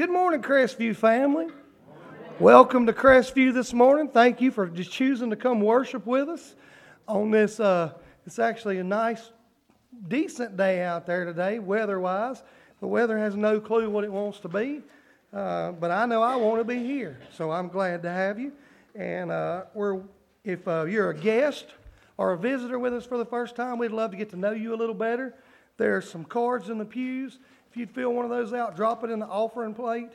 Good morning, Crestview family. Welcome to Crestview this morning. Thank you for just choosing to come worship with us on this. Uh, it's actually a nice, decent day out there today, weather-wise. The weather has no clue what it wants to be, uh, but I know I want to be here, so I'm glad to have you. And uh, we're, if uh, you're a guest or a visitor with us for the first time, we'd love to get to know you a little better. There's some cards in the pews. If you'd fill one of those out, drop it in the offering plate,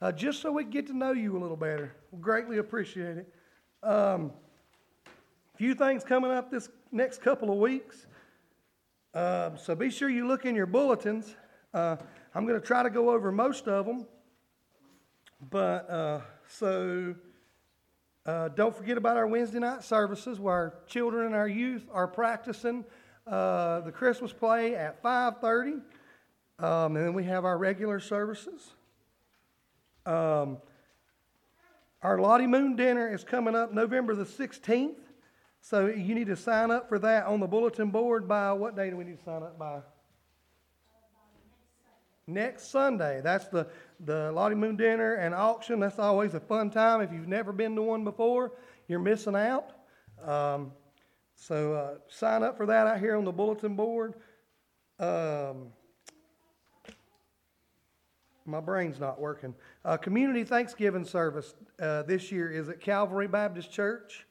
uh, just so we get to know you a little better. We greatly appreciate it. Um, few things coming up this next couple of weeks. Uh, so be sure you look in your bulletins. Uh, I'm going to try to go over most of them. But uh, so uh, don't forget about our Wednesday night services where our children and our youth are practicing uh, the Christmas play at 5:30. Um, and then we have our regular services. Um, our Lottie Moon dinner is coming up November the 16th. So you need to sign up for that on the bulletin board by what day do we need to sign up by? Next Sunday. That's the, the Lottie Moon dinner and auction. That's always a fun time. If you've never been to one before, you're missing out. Um, so uh, sign up for that out here on the bulletin board. Um, my brain's not working. Uh, community Thanksgiving service uh, this year is at Calvary Baptist Church.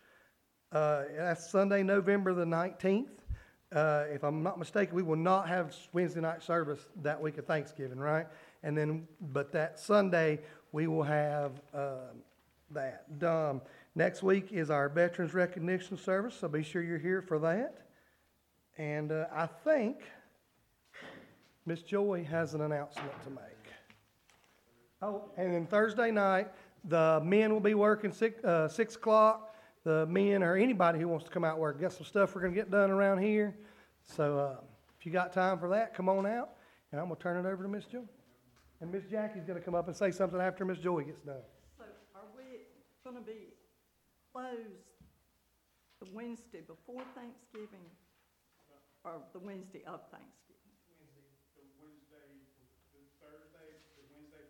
Uh, that's Sunday, November the 19th. Uh, if I'm not mistaken, we will not have Wednesday night service that week of Thanksgiving, right? And then, but that Sunday, we will have uh, that. Um, next week is our Veterans Recognition Service, so be sure you're here for that. And uh, I think Miss Joy has an announcement to make. Oh, and then Thursday night, the men will be working six, uh, six o'clock. The men or anybody who wants to come out work, got some stuff we're going to get done around here. So uh, if you got time for that, come on out. And I'm going to turn it over to Miss Joy. And Miss Jackie's going to come up and say something after Miss Joy gets done. So are we going to be closed the Wednesday before Thanksgiving or the Wednesday of Thanksgiving? Wednesday, the Wednesday, the Thursday, the Wednesday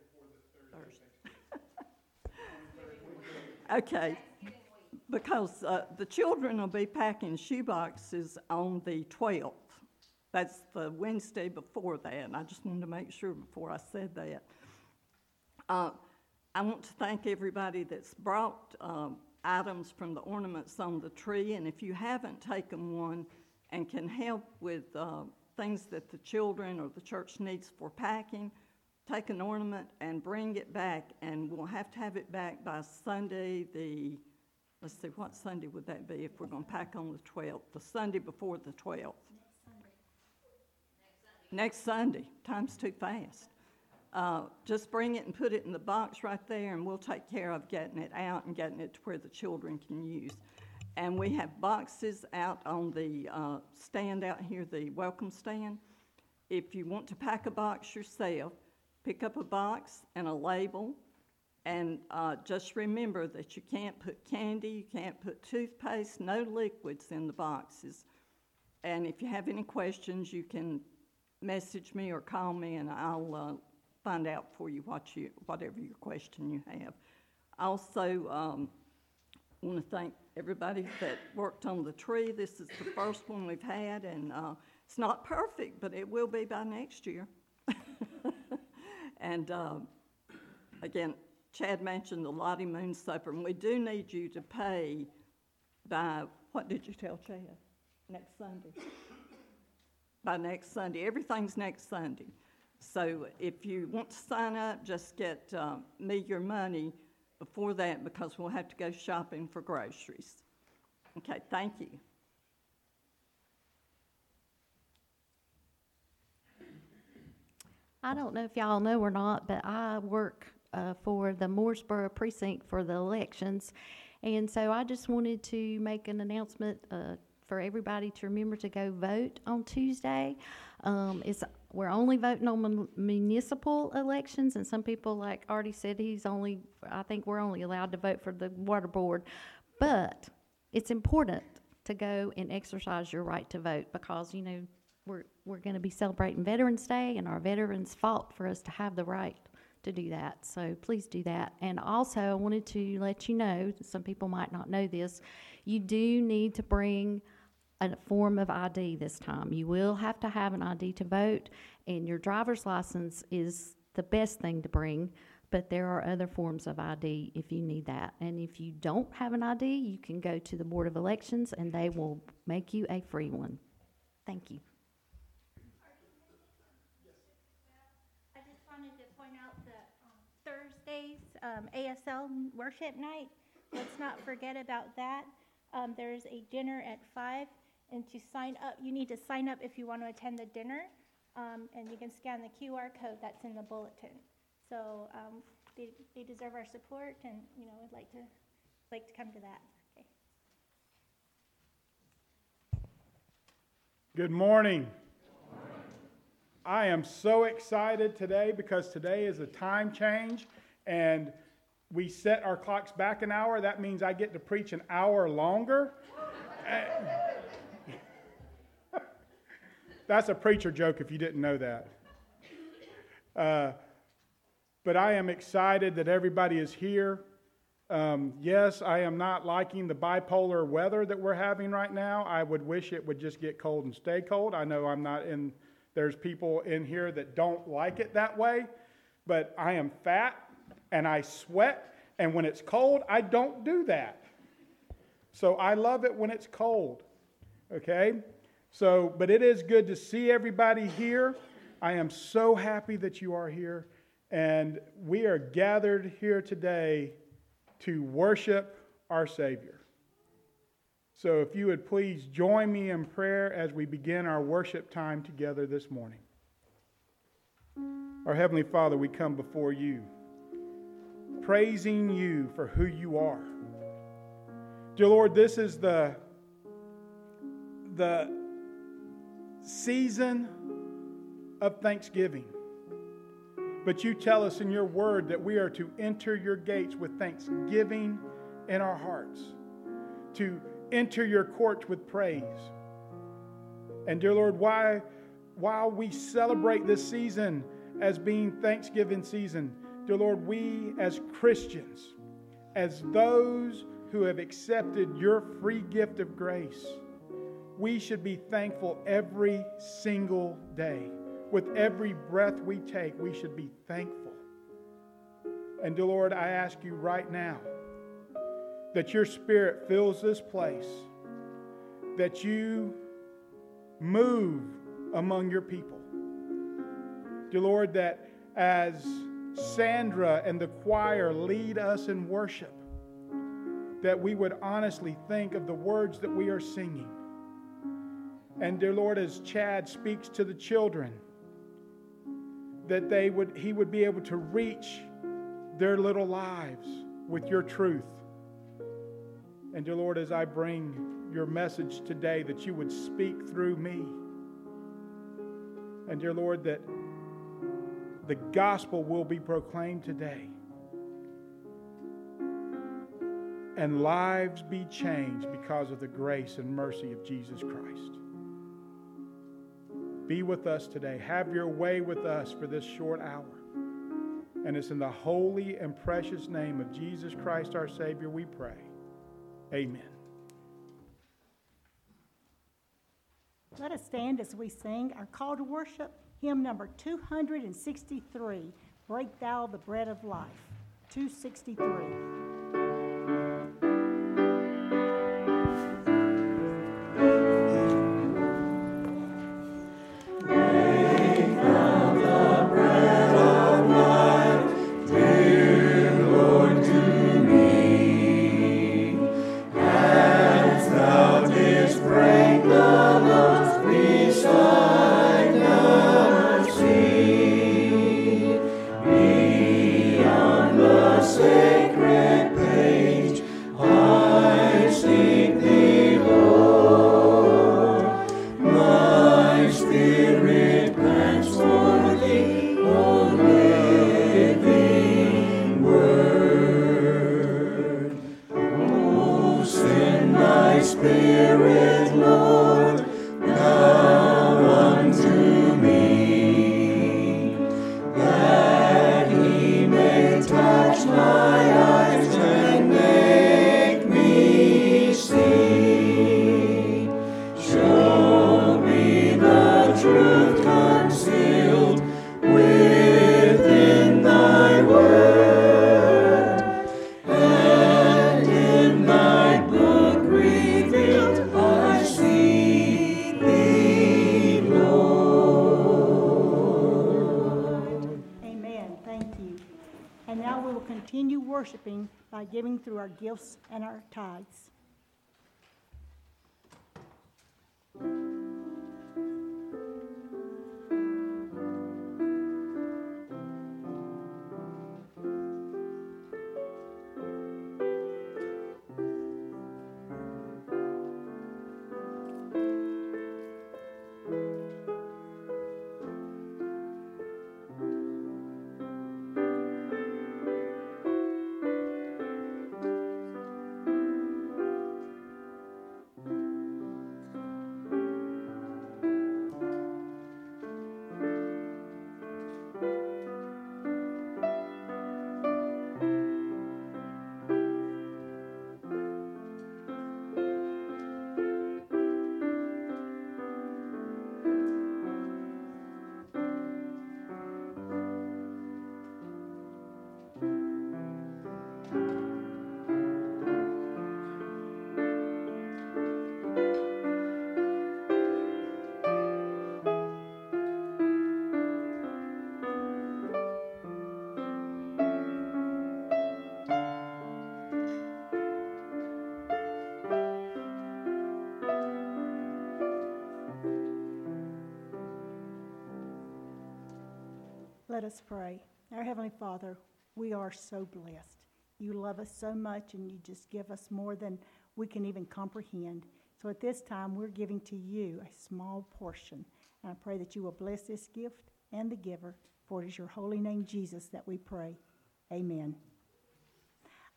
Thursday. Okay, because uh, the children will be packing shoeboxes on the 12th. That's the Wednesday before that, I just wanted to make sure before I said that. Uh, I want to thank everybody that's brought um, items from the ornaments on the tree, and if you haven't taken one and can help with uh, things that the children or the church needs for packing, take an ornament and bring it back, and we'll have to have it back by Sunday, the, let's see, what Sunday would that be if we're going to pack on the 12th? The Sunday before the 12th. Next Sunday. Time's too fast. Uh, just bring it and put it in the box right there, and we'll take care of getting it out and getting it to where the children can use. And we have boxes out on the uh, stand out here, the welcome stand. If you want to pack a box yourself, pick up a box and a label, and uh, just remember that you can't put candy, you can't put toothpaste, no liquids in the boxes. And if you have any questions, you can message me or call me, and I'll uh, find out for you what you whatever your question you have. Also, um, want to thank everybody that worked on the tree. This is the first one we've had, and uh, it's not perfect, but it will be by next year. and uh, again, Chad mentioned the Lottie Moon Supper, and we do need you to pay by what did you tell Chad? Next Sunday. by next Sunday. Everything's next Sunday. So if you want to sign up, just get uh, me your money before that because we'll have to go shopping for groceries. Okay, thank you. I don't know if y'all know or not, but I work uh, for the Mooresboro precinct for the elections. And so I just wanted to make an announcement uh, for everybody to remember to go vote on Tuesday. Um, it's, we're only voting on mun- municipal elections, and some people, like Artie said, he's only, I think we're only allowed to vote for the water board. But it's important to go and exercise your right to vote because, you know, we're, we're going to be celebrating Veterans Day, and our veterans fought for us to have the right to do that. So please do that. And also, I wanted to let you know some people might not know this you do need to bring a form of ID this time. You will have to have an ID to vote, and your driver's license is the best thing to bring. But there are other forms of ID if you need that. And if you don't have an ID, you can go to the Board of Elections and they will make you a free one. Thank you. I just wanted to point out that um, Thursdays, um, ASL worship night, let's not forget about that. Um, There's a dinner at five, and to sign up, you need to sign up if you want to attend the dinner, um, and you can scan the QR code that's in the bulletin. So um, they they deserve our support, and, you know, I'd like to, like to come to that. Okay. Good morning. I am so excited today because today is a time change and we set our clocks back an hour. That means I get to preach an hour longer. That's a preacher joke if you didn't know that. Uh, but I am excited that everybody is here. Um, yes, I am not liking the bipolar weather that we're having right now. I would wish it would just get cold and stay cold. I know I'm not in, there's people in here that don't like it that way, but I am fat and I sweat, and when it's cold, I don't do that. So I love it when it's cold, okay? So, but it is good to see everybody here. I am so happy that you are here, and we are gathered here today to worship our Savior. So, if you would please join me in prayer as we begin our worship time together this morning. Our Heavenly Father, we come before you, praising you for who you are. Dear Lord, this is the, the season of thanksgiving. But you tell us in your word that we are to enter your gates with thanksgiving in our hearts, to enter your courts with praise. And dear Lord, why, while we celebrate this season as being Thanksgiving season, dear Lord, we as Christians, as those who have accepted your free gift of grace, we should be thankful every single day with every breath we take, we should be thankful. And, dear Lord, I ask you right now that your spirit fills this place, that you move among your people. Dear Lord, that as Sandra and the choir lead us in worship, that we would honestly think of the words that we are singing. And, dear Lord, as Chad speaks to the children, that they would, he would be able to reach their little lives with your truth. And dear Lord, as I bring your message today, that you would speak through me. And dear Lord, that the gospel will be proclaimed today. And lives be changed because of the grace and mercy of Jesus Christ. Be with us today. Have your way with us for this short hour. And it's in the holy and precious name of Jesus Christ our Savior we pray. Amen. Let us stand as we sing our call to worship, hymn number 263 Break Thou the Bread of Life. 263. Let us pray. Our Heavenly Father, we are so blessed. You love us so much and you just give us more than we can even comprehend. So at this time, we're giving to you a small portion. And I pray that you will bless this gift and the giver, for it is your holy name, Jesus, that we pray. Amen.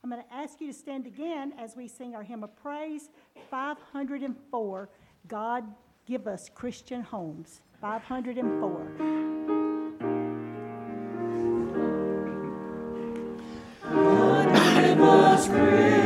I'm going to ask you to stand again as we sing our hymn of praise, 504 God Give Us Christian Homes. 504. has.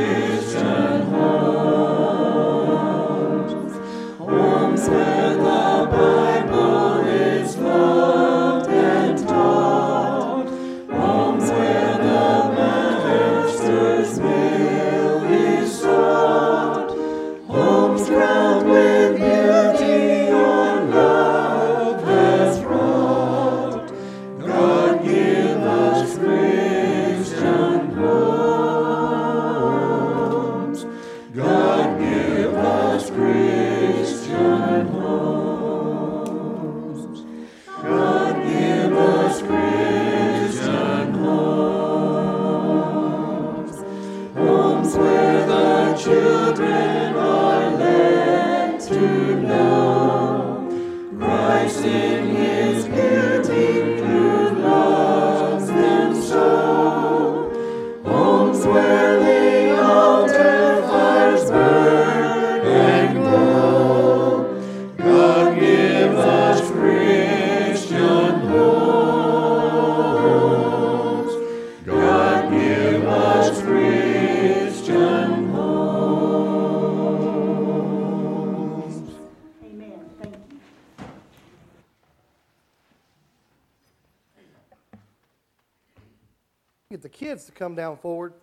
Amen.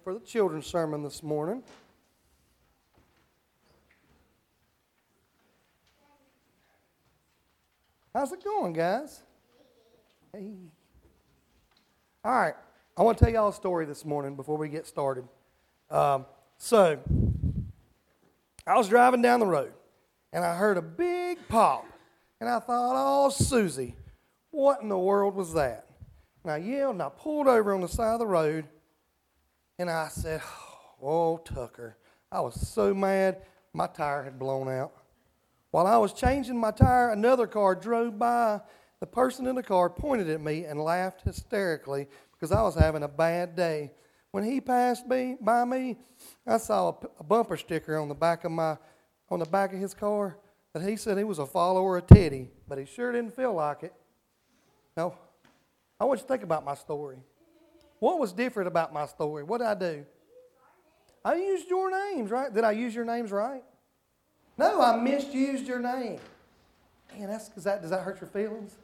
For the children's sermon this morning. How's it going, guys? Hey. All right. I want to tell y'all a story this morning before we get started. Um, so, I was driving down the road and I heard a big pop. And I thought, oh, Susie, what in the world was that? And I yelled and I pulled over on the side of the road and I said, oh, Tucker. I was so mad, my tire had blown out. While I was changing my tire, another car drove by. The person in the car pointed at me and laughed hysterically because I was having a bad day. When he passed me by me, I saw a, bumper sticker on the back of my on the back of his car that he said he was a follower of Teddy, but he sure didn't feel like it. No, I want you to think about my story. What was different about my story? What did I do? I used your names, right? Did I use your names right? No, I misused your name. Man, that's does that does that hurt your feelings?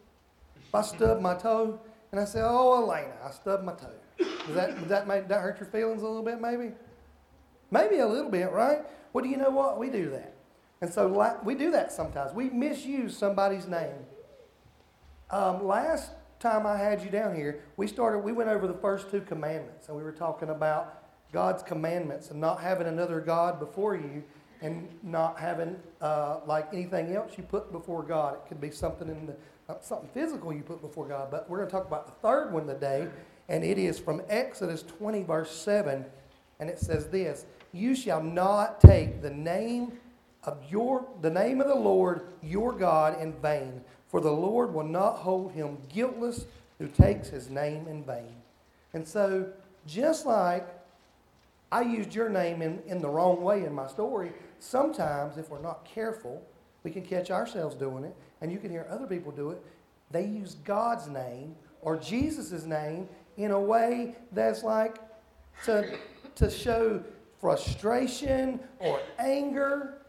If I stub my toe and I say, "Oh, Elena, I stubbed my toe," does that does that make that hurt your feelings a little bit? Maybe, maybe a little bit, right? Well, do you know what? We do that, and so we do that sometimes. We misuse somebody's name. Um, last time I had you down here, we started, we went over the first two commandments, and we were talking about God's commandments and not having another God before you and not having uh, like anything else you put before God. It could be something in the, not something physical you put before God, but we're going to talk about the third one today, and it is from Exodus 20, verse 7, and it says this You shall not take the name of your the name of the Lord your God in vain, for the Lord will not hold him guiltless who takes his name in vain. And so, just like I used your name in, in the wrong way in my story, sometimes if we're not careful, we can catch ourselves doing it, and you can hear other people do it. They use God's name or Jesus' name in a way that's like to, to show frustration or anger.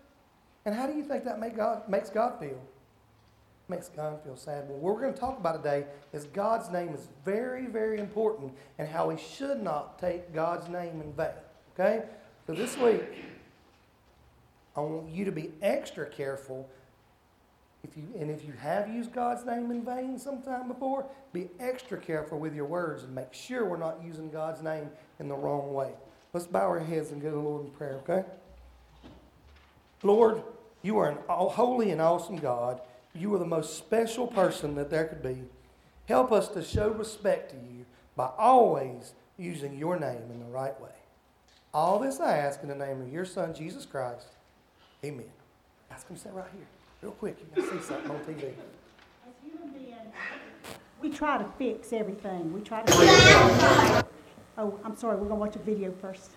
And how do you think that make God, makes God feel? Makes God feel sad. Well, what we're going to talk about today is God's name is very, very important and how we should not take God's name in vain. Okay? So this week, I want you to be extra careful. If you, and if you have used God's name in vain sometime before, be extra careful with your words and make sure we're not using God's name in the wrong way. Let's bow our heads and go to the Lord in prayer, okay? Lord, you are an holy and awesome God. You are the most special person that there could be. Help us to show respect to you by always using your name in the right way. All this I ask in the name of your Son, Jesus Christ. Amen. Ask him to sit right here. Real quick, you can see something on TV. As human beings, we try to fix everything. We try to. Oh, I'm sorry. We're going to watch a video first.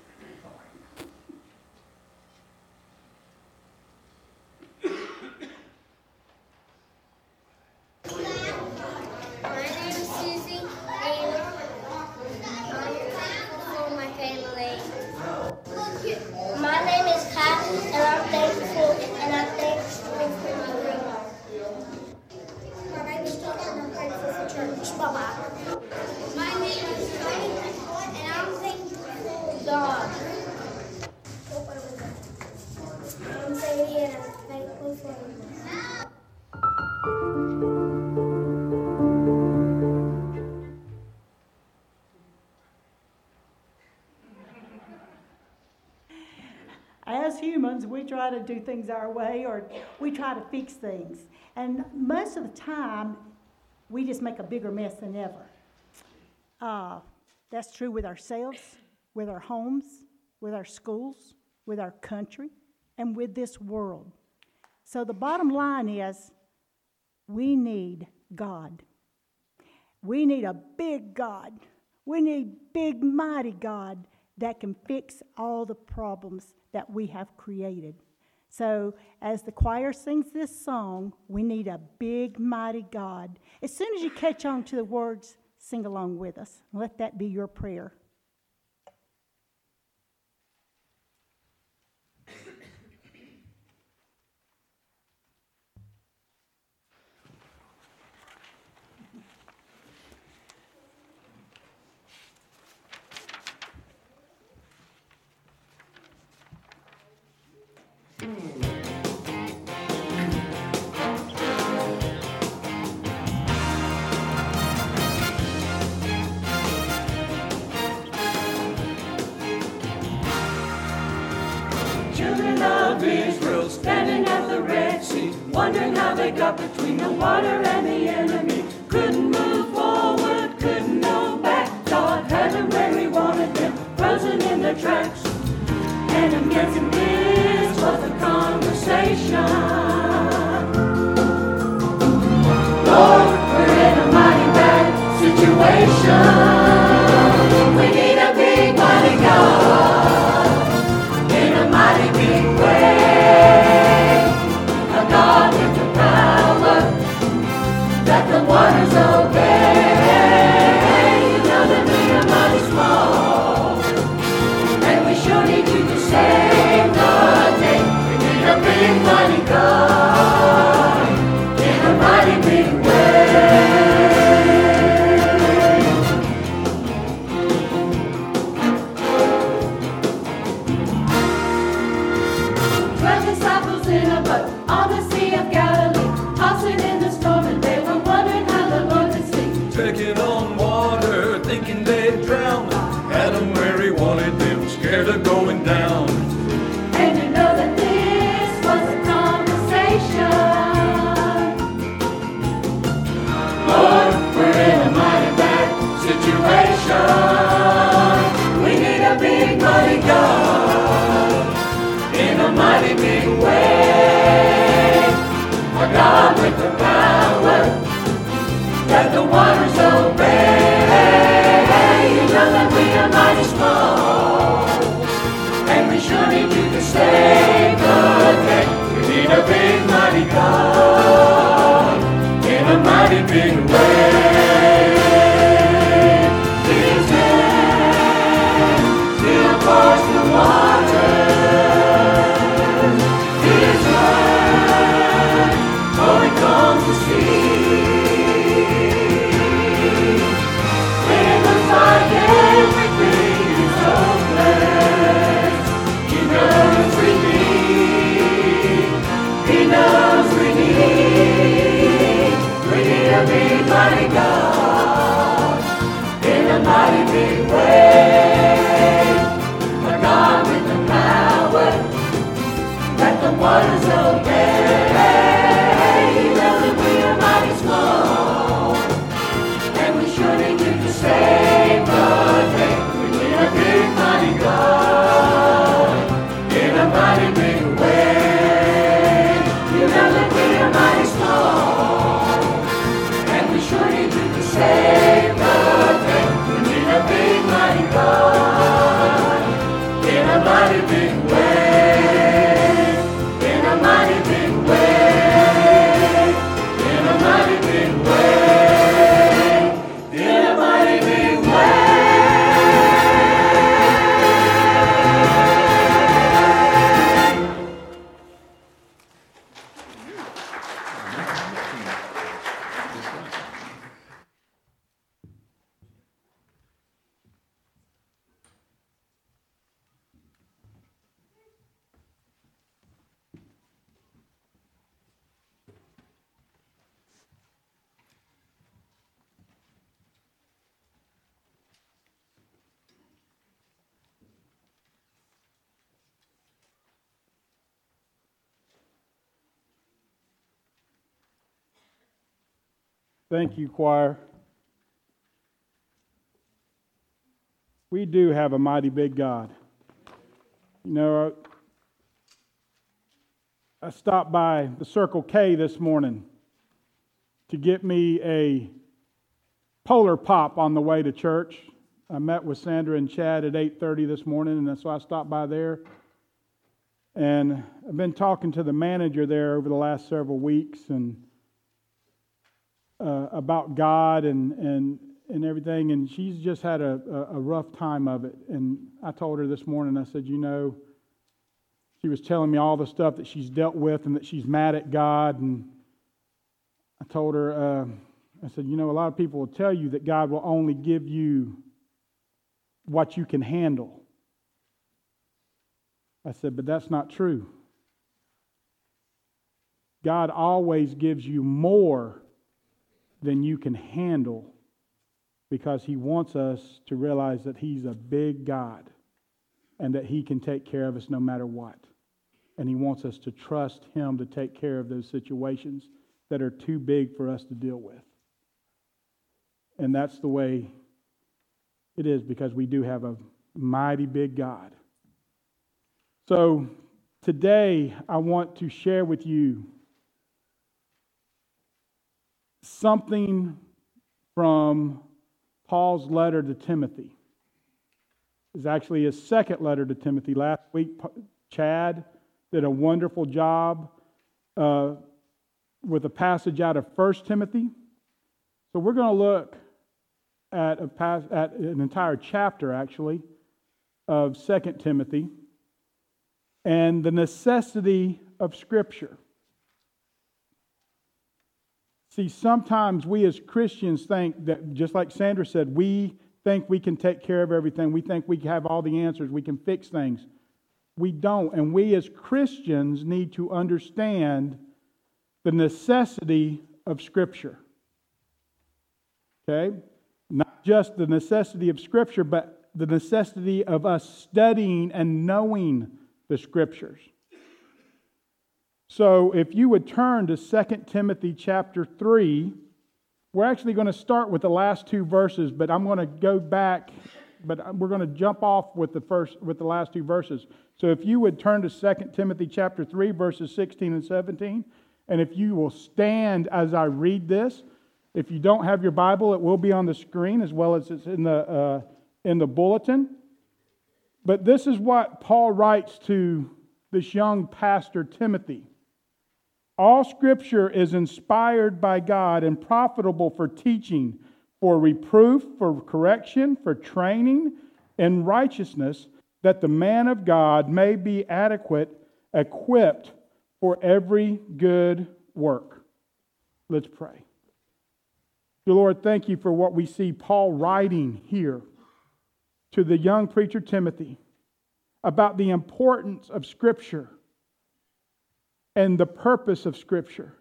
Try to do things our way or we try to fix things. And most of the time, we just make a bigger mess than ever. Uh, that's true with ourselves, with our homes, with our schools, with our country, and with this world. So the bottom line is we need God. We need a big God. We need big, mighty God that can fix all the problems that we have created. So, as the choir sings this song, we need a big, mighty God. As soon as you catch on to the words, sing along with us. Let that be your prayer. They got between the water Thank you, choir. We do have a mighty big God. You know, I stopped by the Circle K this morning to get me a Polar Pop on the way to church. I met with Sandra and Chad at 8:30 this morning, and so I stopped by there. And I've been talking to the manager there over the last several weeks, and uh, about God and, and, and everything, and she's just had a, a, rough time of it. And I told her this morning, I said, you know, she was telling me all the stuff that she's dealt with and that she's mad at God. And I told her, uh, I said, you know, a lot of people will tell you that God will only give you what you can handle. I said, but that's not true. God always gives you more than you can handle because He wants us to realize that He's a big God and that He can take care of us no matter what. And He wants us to trust Him to take care of those situations that are too big for us to deal with. And that's the way it is because we do have a mighty big God. So today, I want to share with you something from Paul's letter to Timothy. It's actually his second letter to Timothy. Last week, Chad did a wonderful job uh, with a passage out of 1 Timothy. So we're going to look at, a pas- at an entire chapter, actually, of 2 Timothy and the necessity of Scripture. See, sometimes we as Christians think that, just like Sandra said, we think we can take care of everything. We think we have all the answers. We can fix things. We don't. And we as Christians need to understand the necessity of Scripture. Okay? Not just the necessity of Scripture, but the necessity of us studying and knowing the Scriptures. So if you would turn to 2 Timothy chapter 3, we're actually going to start with the last two verses, but I'm going to go back, but we're going to jump off with the first with the last two verses. So if you would turn to 2 Timothy chapter 3 verses 16 and 17, and if you will stand as I read this, if you don't have your Bible, it will be on the screen as well as it's in the uh, in the bulletin. But this is what Paul writes to this young pastor Timothy. All scripture is inspired by God and profitable for teaching, for reproof, for correction, for training in righteousness, that the man of God may be adequate, equipped for every good work. Let's pray. Dear Lord, thank you for what we see Paul writing here to the young preacher Timothy about the importance of Scripture and the purpose of Scripture.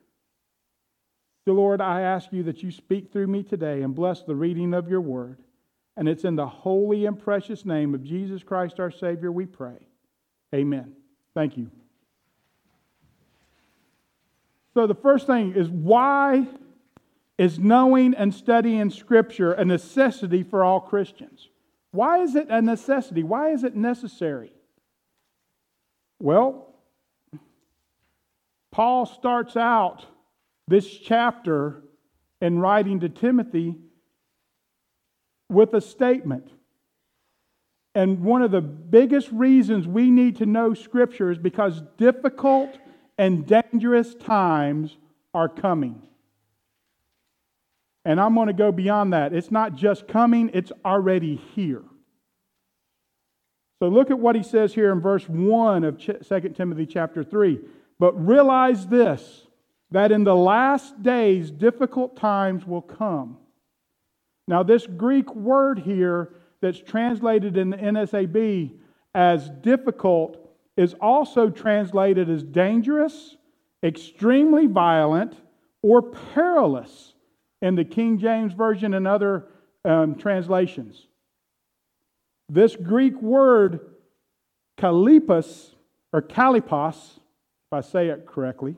Dear Lord, I ask you that you speak through me today and bless the reading of your word. And it's in the holy and precious name of Jesus Christ our Savior we pray. Amen. Thank you. So, the first thing is why is knowing and studying Scripture a necessity for all Christians? Why is it a necessity? Why is it necessary? Well, Paul starts out this chapter in writing to Timothy with a statement. And one of the biggest reasons we need to know Scripture is because difficult and dangerous times are coming. And I'm going to go beyond that. It's not just coming, it's already here. So look at what he says here in verse 1 of 2 Timothy chapter 3. But realize this that in the last days difficult times will come. Now, this Greek word here that's translated in the NASB as difficult is also translated as dangerous, extremely violent, or perilous in the King James Version and other um, translations. This Greek word, kalipos, or kalipos, if I say it correctly,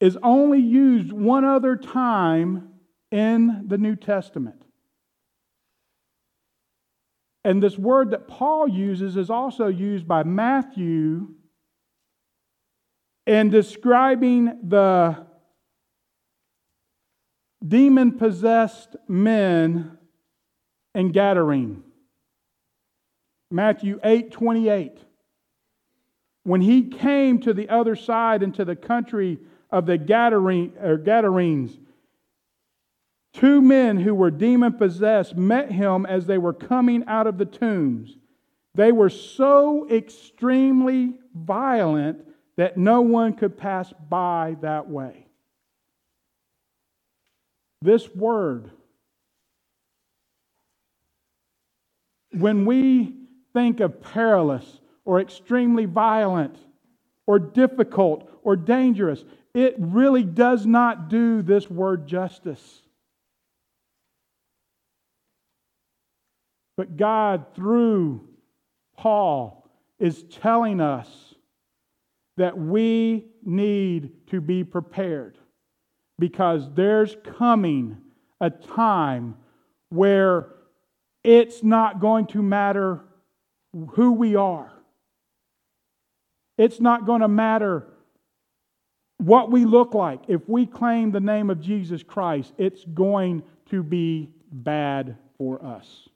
is only used one other time in the New Testament. And this word that Paul uses is also used by Matthew in describing the demon possessed men in Gadarene. Matthew 8 28. When he came to the other side into the country of the Gadarenes, Two men who were demon possessed met him as they were coming out of the tombs. They were so extremely violent that no one could pass by that way. This word, when we think of perilous or extremely violent or difficult or dangerous, it really does not do this word justice. But God, through Paul, is telling us that we need to be prepared because there's coming a time where it's not going to matter who we are. It's not going to matter what we look like. If we claim the name of Jesus Christ, it's going to be bad for us.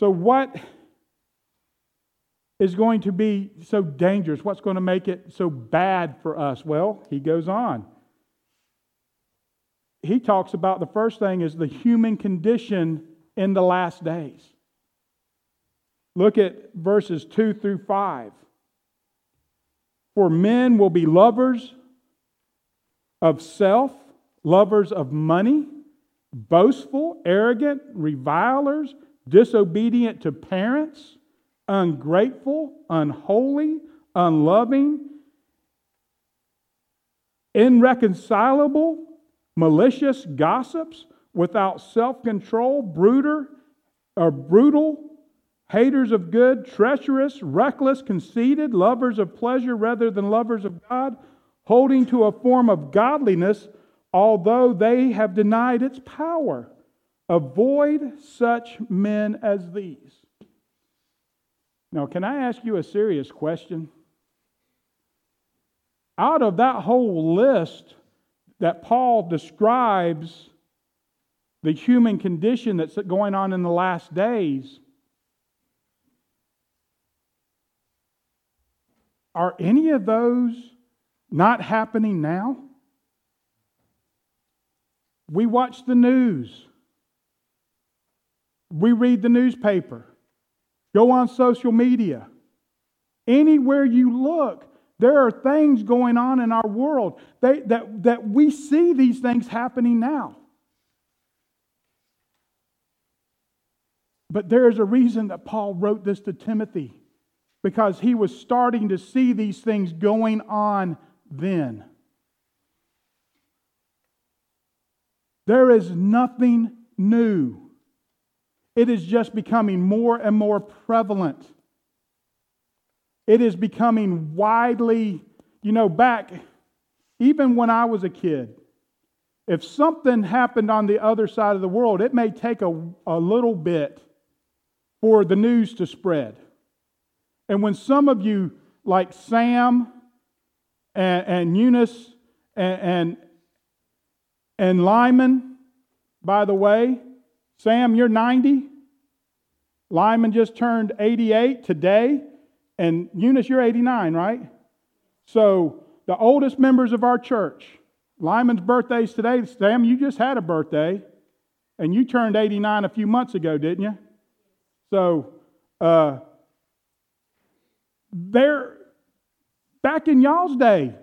So, what is going to be so dangerous? What's going to make it so bad for us? Well, he goes on. He talks about the first thing is the human condition in the last days. Look at verses 2 through 5. For men will be lovers of self, lovers of money, boastful, arrogant, revilers disobedient to parents, ungrateful, unholy, unloving, irreconcilable, malicious gossips, without self control, brooder, or brutal, haters of good, treacherous, reckless, conceited, lovers of pleasure rather than lovers of God, holding to a form of godliness, although they have denied its power. Avoid such men as these. Now, can I ask you a serious question? Out of that whole list that Paul describes the human condition that's going on in the last days, are any of those not happening now? We watch the news. We read the newspaper. Go on social media. Anywhere you look, there are things going on in our world that, that we see these things happening now. But there is a reason that Paul wrote this to Timothy because he was starting to see these things going on then. There is nothing new. It is just becoming more and more prevalent. It is becoming widely, you know, back, even when I was a kid, if something happened on the other side of the world, it may take a, a little bit for the news to spread. And when some of you, like Sam and, and Eunice and, and, and Lyman, by the way, Sam, you're 90. Lyman just turned 88 today. And Eunice, you're 89, right? So the oldest members of our church, Lyman's birthday's today. Sam, you just had a birthday. And you turned 89 a few months ago, didn't you? So, uh, there, back in y'all's day,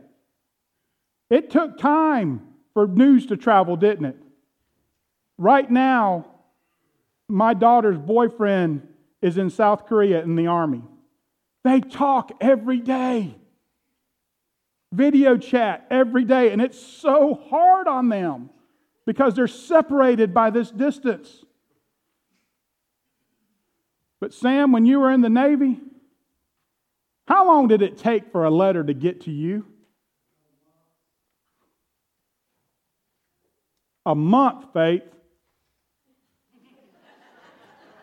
it took time for news to travel, didn't it? Right now, my daughter's boyfriend is in South Korea in the army. They talk every day, video chat every day, and it's so hard on them because they're separated by this distance. But, Sam, when you were in the Navy, how long did it take for a letter to get to you? A month, Faith.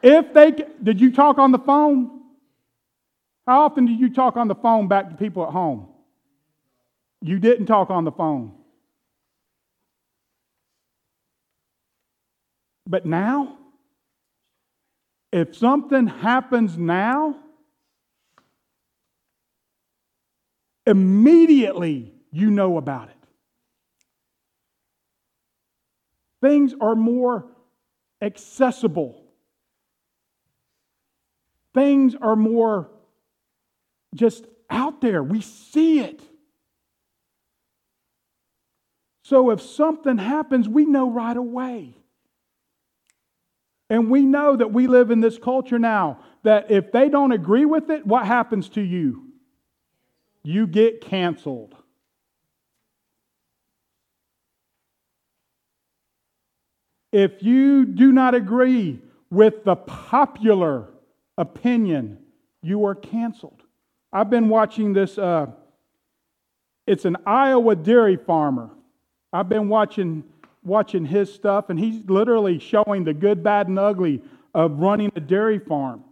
If they did you talk on the phone? How often did you talk on the phone back to people at home? You didn't talk on the phone. But now, if something happens now, immediately you know about it. Things are more accessible. Things are more just out there. We see it. So if something happens, we know right away. And we know that we live in this culture now that if they don't agree with it, what happens to you? You get canceled. If you do not agree with the popular opinion, you are canceled. I've been watching this, uh, it's an Iowa dairy farmer. I've been watching, watching his stuff, and he's literally showing the good, bad, and ugly of running a dairy farm.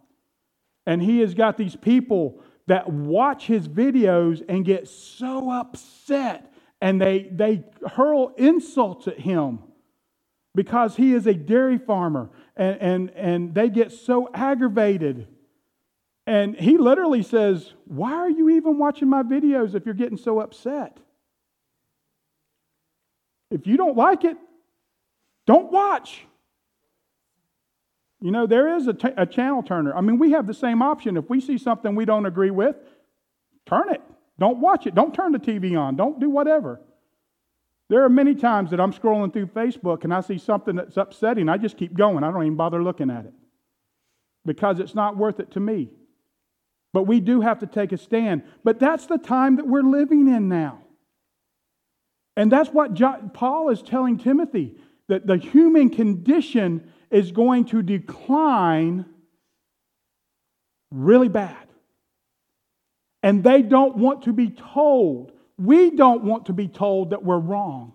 And he has got these people that watch his videos and get so upset and they, they hurl insults at him because he is a dairy farmer and, and, and they get so aggravated. And he literally says, Why are you even watching my videos if you're getting so upset? If you don't like it, don't watch. You know, there is a, t- a channel turner. I mean, we have the same option. If we see something we don't agree with, turn it. Don't watch it. Don't turn the TV on. Don't do whatever. There are many times that I'm scrolling through Facebook and I see something that's upsetting. I just keep going. I don't even bother looking at it because it's not worth it to me. But we do have to take a stand. But that's the time that we're living in now. And that's what John, Paul is telling Timothy that the human condition is going to decline really bad. And they don't want to be told. We don't want to be told that we're wrong.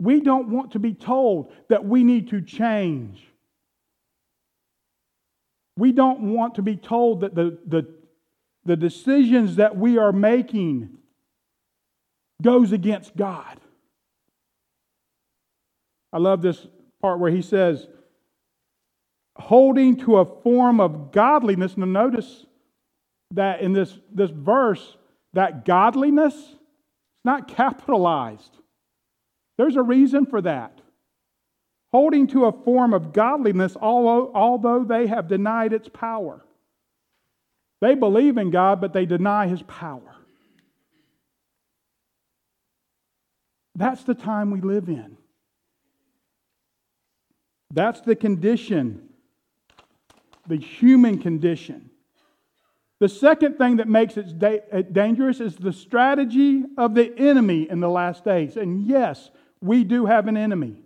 We don't want to be told that we need to change. We don't want to be told that the, the, the decisions that we are making goes against God. I love this part where he says, holding to a form of godliness. Now, notice that in this, this verse, that godliness is not capitalized. There's a reason for that. Holding to a form of godliness, although, although they have denied its power. They believe in God, but they deny his power. That's the time we live in. That's the condition, the human condition. The second thing that makes it da- dangerous is the strategy of the enemy in the last days. And yes, we do have an enemy.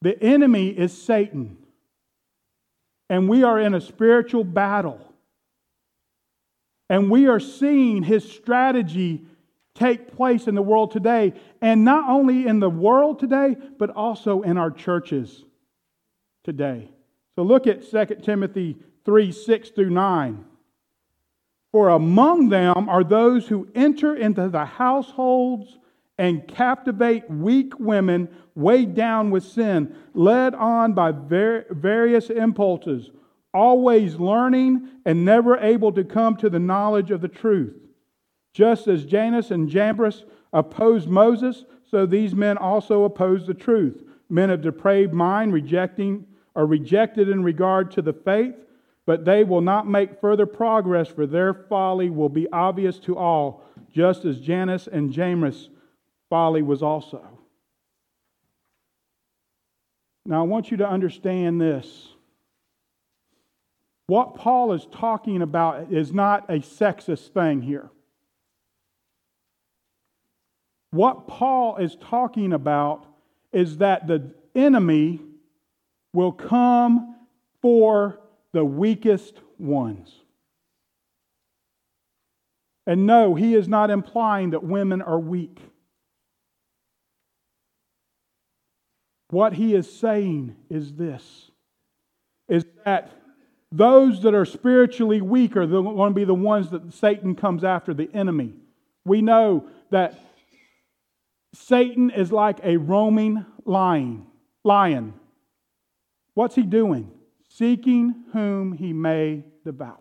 The enemy is Satan. And we are in a spiritual battle. And we are seeing his strategy take place in the world today, and not only in the world today, but also in our churches today. So look at 2 Timothy 3 6 through 9. For among them are those who enter into the households and captivate weak women weighed down with sin, led on by various impulses, always learning and never able to come to the knowledge of the truth. Just as Jannes and Jambres opposed Moses, so these men also oppose the truth. Men of depraved mind, rejecting are rejected in regard to the faith, but they will not make further progress, for their folly will be obvious to all, just as Jannes and Jambres' folly was also. Now, I want you to understand this. What Paul is talking about is not a sexist thing here. What Paul is talking about is that the enemy will come for the weakest ones. And no, he is not implying that women are weak. What he is saying is this is that those that are spiritually weak are going to be the ones that Satan comes after, the enemy. We know that Satan is like a roaming lion. Lion. What's he doing? Seeking whom he may devour.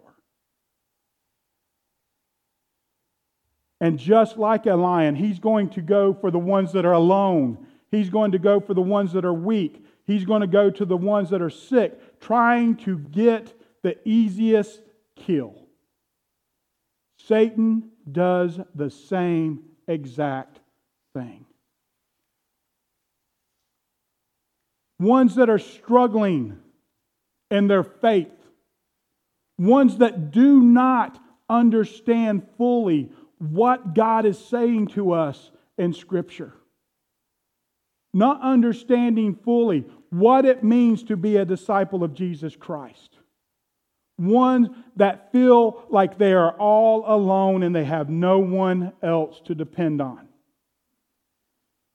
And just like a lion, he's going to go for the ones that are alone. He's going to go for the ones that are weak. He's going to go to the ones that are sick, trying to get the easiest kill. Satan does the same exact thing. Ones that are struggling in their faith, ones that do not understand fully what God is saying to us in Scripture, not understanding fully what it means to be a disciple of Jesus Christ. Ones that feel like they are all alone and they have no one else to depend on.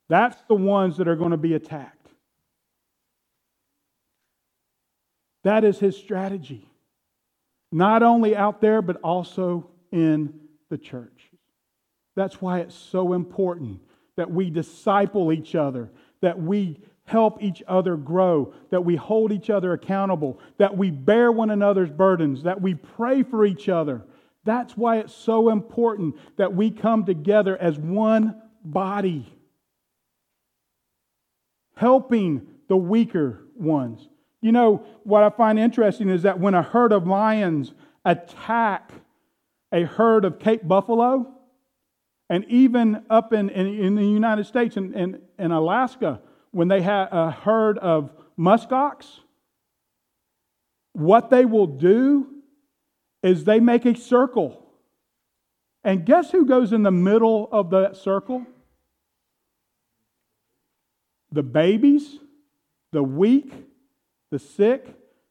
That's the ones that are going to be attacked. That is his strategy. Not only out there, but also in the church. That's why it's so important that we disciple each other, that we help each other grow, that we hold each other accountable, that we bear one another's burdens, that we pray for each other. That's why it's so important that we come together as one body helping the weaker ones. You know, what I find interesting is that when a herd of lions attack a herd of Cape buffalo, and even up in, in, in the United States and in, in, in Alaska, when they have a herd of muskox, what they will do is they make a circle. And guess who goes in the middle of that circle? The babies, the weak, the sick,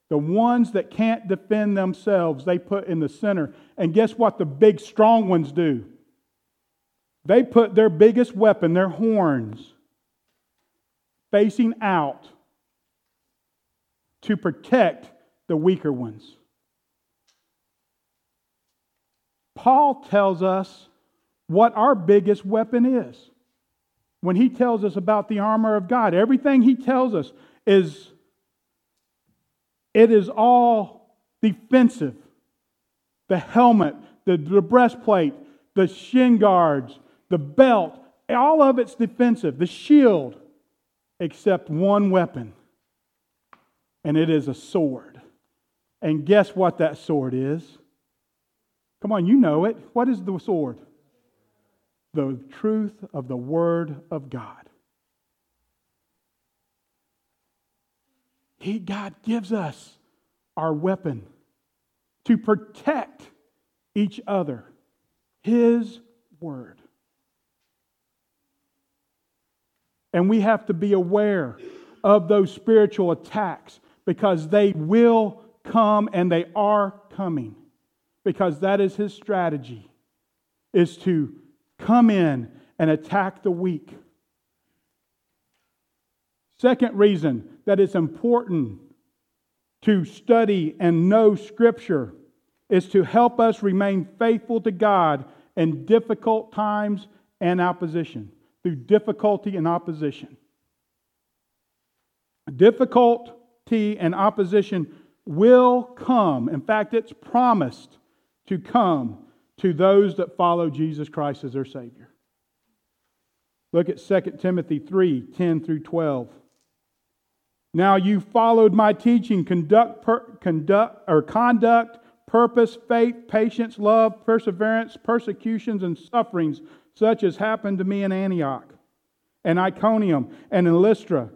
the ones that can't defend themselves, they put in the center. And guess what the big, strong ones do? They put their biggest weapon, their horns, facing out to protect the weaker ones. Paul tells us what our biggest weapon is when he tells us about the armor of God. Everything he tells us is it is all defensive. the helmet, the, the breastplate, the shin guards, the belt, all of it's defensive, the shield, except one weapon, and it is a sword. And guess what that sword is? Come on, you know it. What is the sword? The truth of the Word of God. He, God gives us our weapon to protect each other. His Word. And we have to be aware of those spiritual attacks because they will come and they are coming. Because that is his strategy is to come in and attack the weak. Second reason that it's important to study and know Scripture is to help us remain faithful to God in difficult times and opposition through difficulty and opposition. Difficulty and opposition will come. In fact, it's promised to come to those that follow Jesus Christ as their Savior. Look at 2 Timothy 3 10 through 12. Now you followed my teaching, conduct, per, conduct or conduct, purpose, faith, patience, love, perseverance, persecutions, and sufferings such as happened to me in Antioch and Iconium and in Lystra.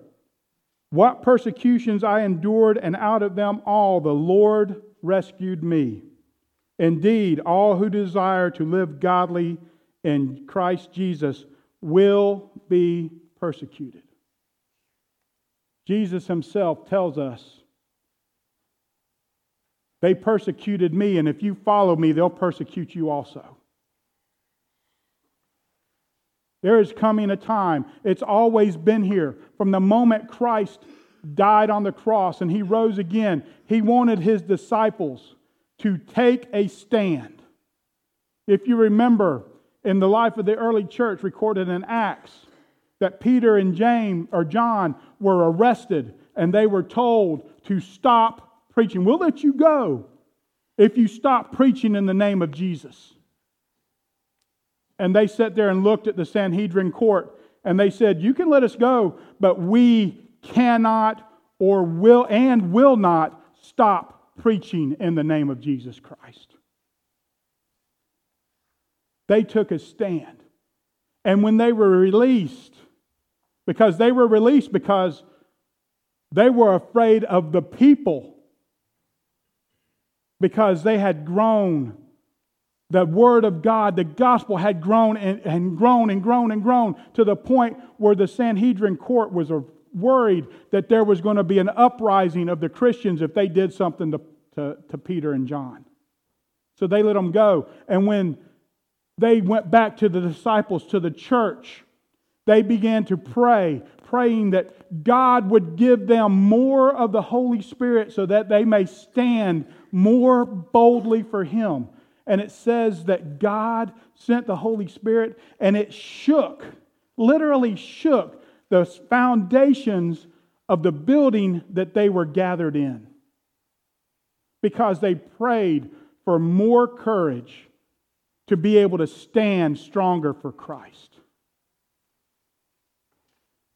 What persecutions I endured, and out of them all the Lord rescued me. Indeed, all who desire to live godly in Christ Jesus will be persecuted. Jesus himself tells us, They persecuted me, and if you follow me, they'll persecute you also. There is coming a time, it's always been here. From the moment Christ died on the cross and he rose again, he wanted his disciples to take a stand. If you remember in the life of the early church recorded in Acts, that Peter and James or John were arrested and they were told to stop preaching. We'll let you go if you stop preaching in the name of Jesus. And they sat there and looked at the Sanhedrin court and they said, You can let us go, but we cannot or will and will not stop preaching in the name of Jesus Christ. They took a stand. And when they were released, because they were released because they were afraid of the people, because they had grown the Word of God, the gospel had grown and, and, grown and grown and grown to the point where the Sanhedrin court was worried that there was going to be an uprising of the Christians if they did something to, to, to Peter and John. So they let them go. And when they went back to the disciples, to the church, they began to pray, praying that God would give them more of the Holy Spirit so that they may stand more boldly for Him and it says that God sent the Holy Spirit and it shook, literally shook the foundations of the building that they were gathered in because they prayed for more courage to be able to stand stronger for Christ.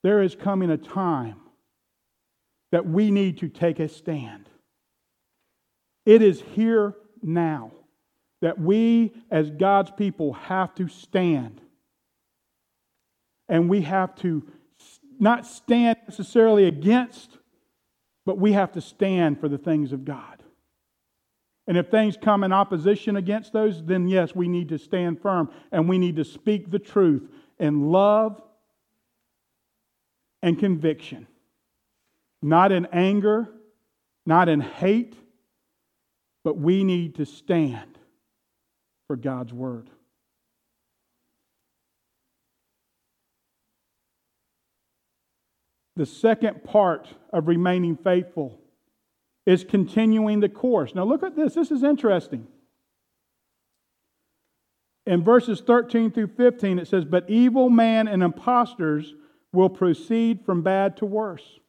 There is coming a time that we need to take a stand. It is here now that we, as God's people, have to stand. And we have to not stand necessarily against, but we have to stand for the things of God. And if things come in opposition against those, then yes, we need to stand firm and we need to speak the truth in love and conviction. Not in anger, not in hate, but we need to stand for God's Word. The second part of remaining faithful is continuing the course. Now, look at this. This is interesting. In verses 13 through 15, it says, But evil man and impostors will proceed from bad to worse,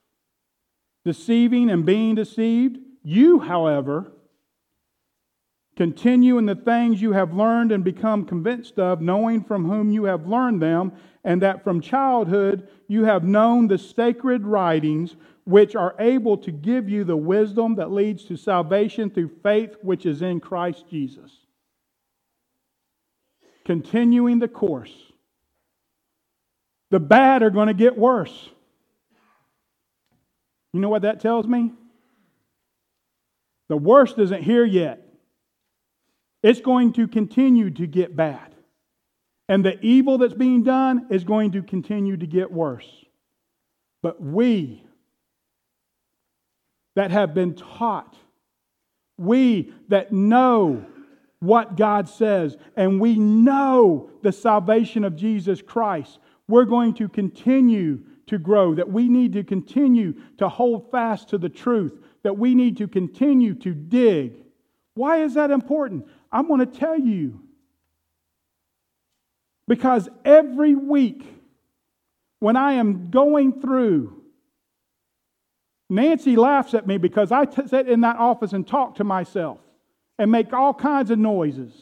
deceiving and being deceived. You, however, Continue in the things you have learned and become convinced of, knowing from whom you have learned them, and that from childhood you have known the sacred writings, which are able to give you the wisdom that leads to salvation through faith which is in Christ Jesus. Continuing the course. The bad are going to get worse. You know what that tells me? The worst isn't here yet. It's going to continue to get bad. And the evil that's being done is going to continue to get worse. But we that have been taught, we that know what God says, and we know the salvation of Jesus Christ, we're going to continue to grow, that we need to continue to hold fast to the truth, that we need to continue to dig. Why is that important? I'm going to tell you. Because every week, when I am going through, Nancy laughs at me because I t- sit in that office and talk to myself and make all kinds of noises.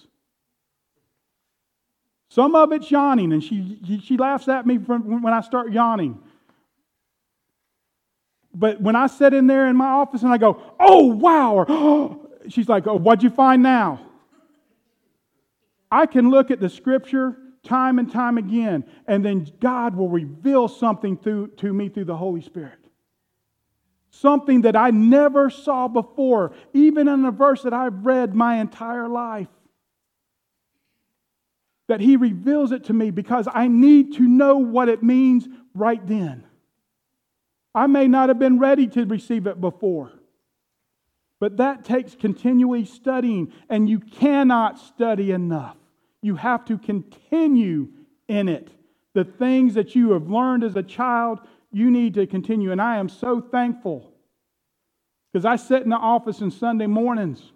Some of it's yawning, and she, she laughs at me when I start yawning. But when I sit in there in my office and I go, oh, wow, or oh, she's like, oh, what'd you find now? I can look at the scripture time and time again, and then God will reveal something through, to me through the Holy Spirit. Something that I never saw before, even in a verse that I've read my entire life. That He reveals it to me because I need to know what it means right then. I may not have been ready to receive it before. But that takes continually studying, and you cannot study enough. You have to continue in it. The things that you have learned as a child, you need to continue. And I am so thankful because I sit in the office on Sunday mornings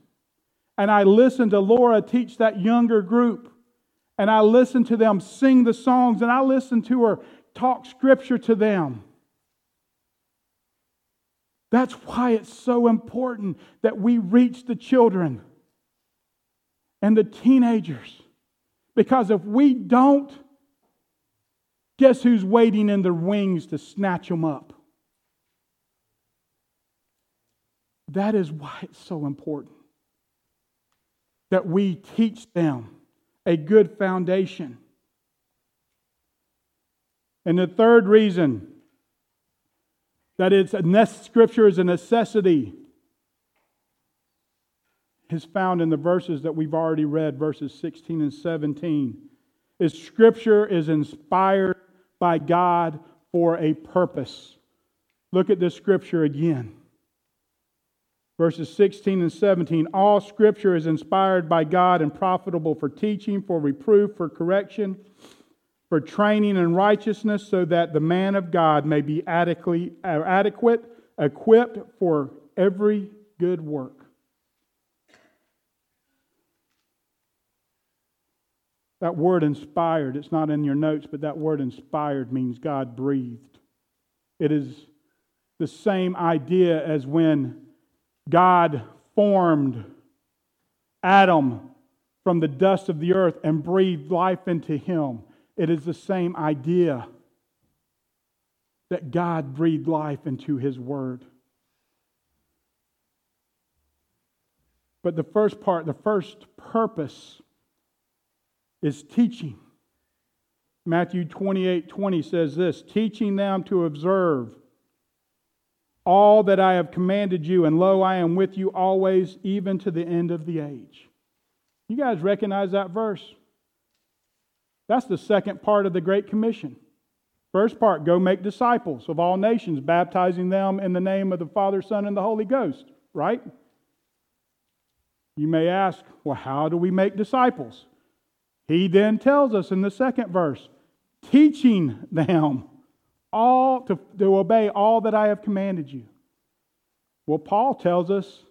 and I listen to Laura teach that younger group. And I listen to them sing the songs and I listen to her talk scripture to them. That's why it's so important that we reach the children and the teenagers. Because if we don't, guess who's waiting in the wings to snatch them up? That is why it's so important that we teach them a good foundation. And the third reason that it's a scripture is a necessity is found in the verses that we've already read, verses 16 and 17. Is Scripture is inspired by God for a purpose. Look at this Scripture again. Verses 16 and 17. All Scripture is inspired by God and profitable for teaching, for reproof, for correction, for training in righteousness, so that the man of God may be adequately, adequate, equipped for every good work. That word inspired, it's not in your notes, but that word inspired means God breathed. It is the same idea as when God formed Adam from the dust of the earth and breathed life into him. It is the same idea that God breathed life into his word. But the first part, the first purpose is teaching. Matthew 28 20 says this teaching them to observe all that I have commanded you, and lo, I am with you always, even to the end of the age. You guys recognize that verse? That's the second part of the Great Commission. First part, go make disciples of all nations, baptizing them in the name of the Father, Son, and the Holy Ghost, right? You may ask, well, how do we make disciples? He then tells us in the second verse, teaching them all to, to obey all that I have commanded you. Well, Paul tells us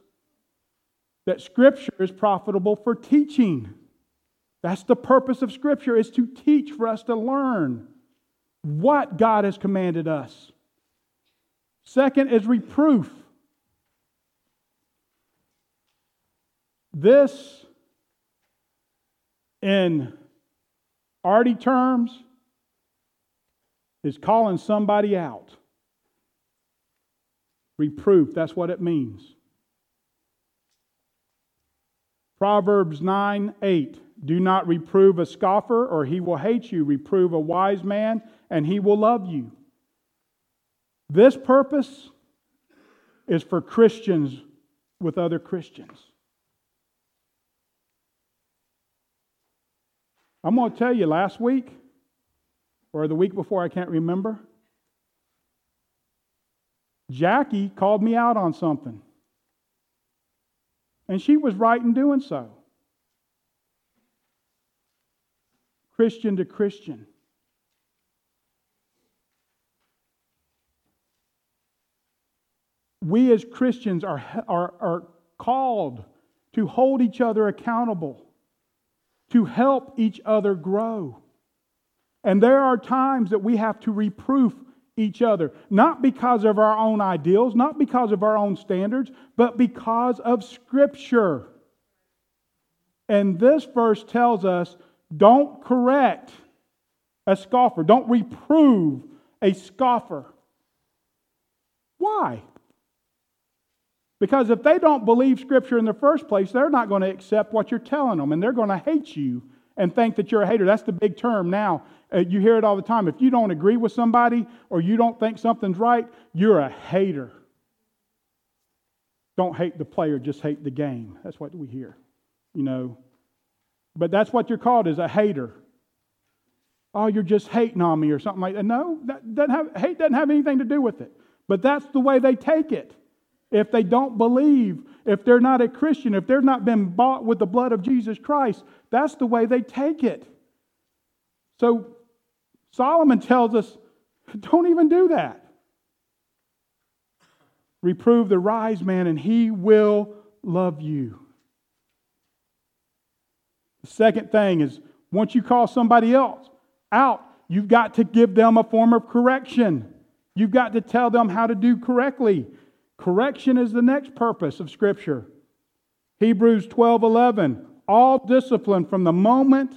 that Scripture is profitable for teaching. That's the purpose of Scripture, is to teach for us to learn what God has commanded us. Second is reproof. This in arty terms is calling somebody out. Reproof, that's what it means. Proverbs 9 8. Do not reprove a scoffer, or he will hate you. Reprove a wise man, and he will love you. This purpose is for Christians with other Christians. I'm going to tell you last week or the week before, I can't remember. Jackie called me out on something. And she was right in doing so. Christian to Christian. We as Christians are, are, are called to hold each other accountable, to help each other grow. And there are times that we have to reproof each other, not because of our own ideals, not because of our own standards, but because of Scripture. And this verse tells us don't correct a scoffer, don't reprove a scoffer. Why? Because if they don't believe Scripture in the first place, they're not going to accept what you're telling them, and they're going to hate you and think that you're a hater. That's the big term now. Uh, you hear it all the time. If you don't agree with somebody or you don't think something's right, you're a hater. Don't hate the player, just hate the game. That's what we hear, you know. But that's what you're called as a hater. Oh, you're just hating on me or something like that. No, that doesn't have, hate doesn't have anything to do with it. But that's the way they take it. If they don't believe, if they're not a Christian, if they've not been bought with the blood of Jesus Christ, that's the way they take it. So Solomon tells us don't even do that. Reprove the wise man, and he will love you. The second thing is once you call somebody else out, you've got to give them a form of correction. You've got to tell them how to do correctly. Correction is the next purpose of Scripture. Hebrews 12 11. All discipline from the moment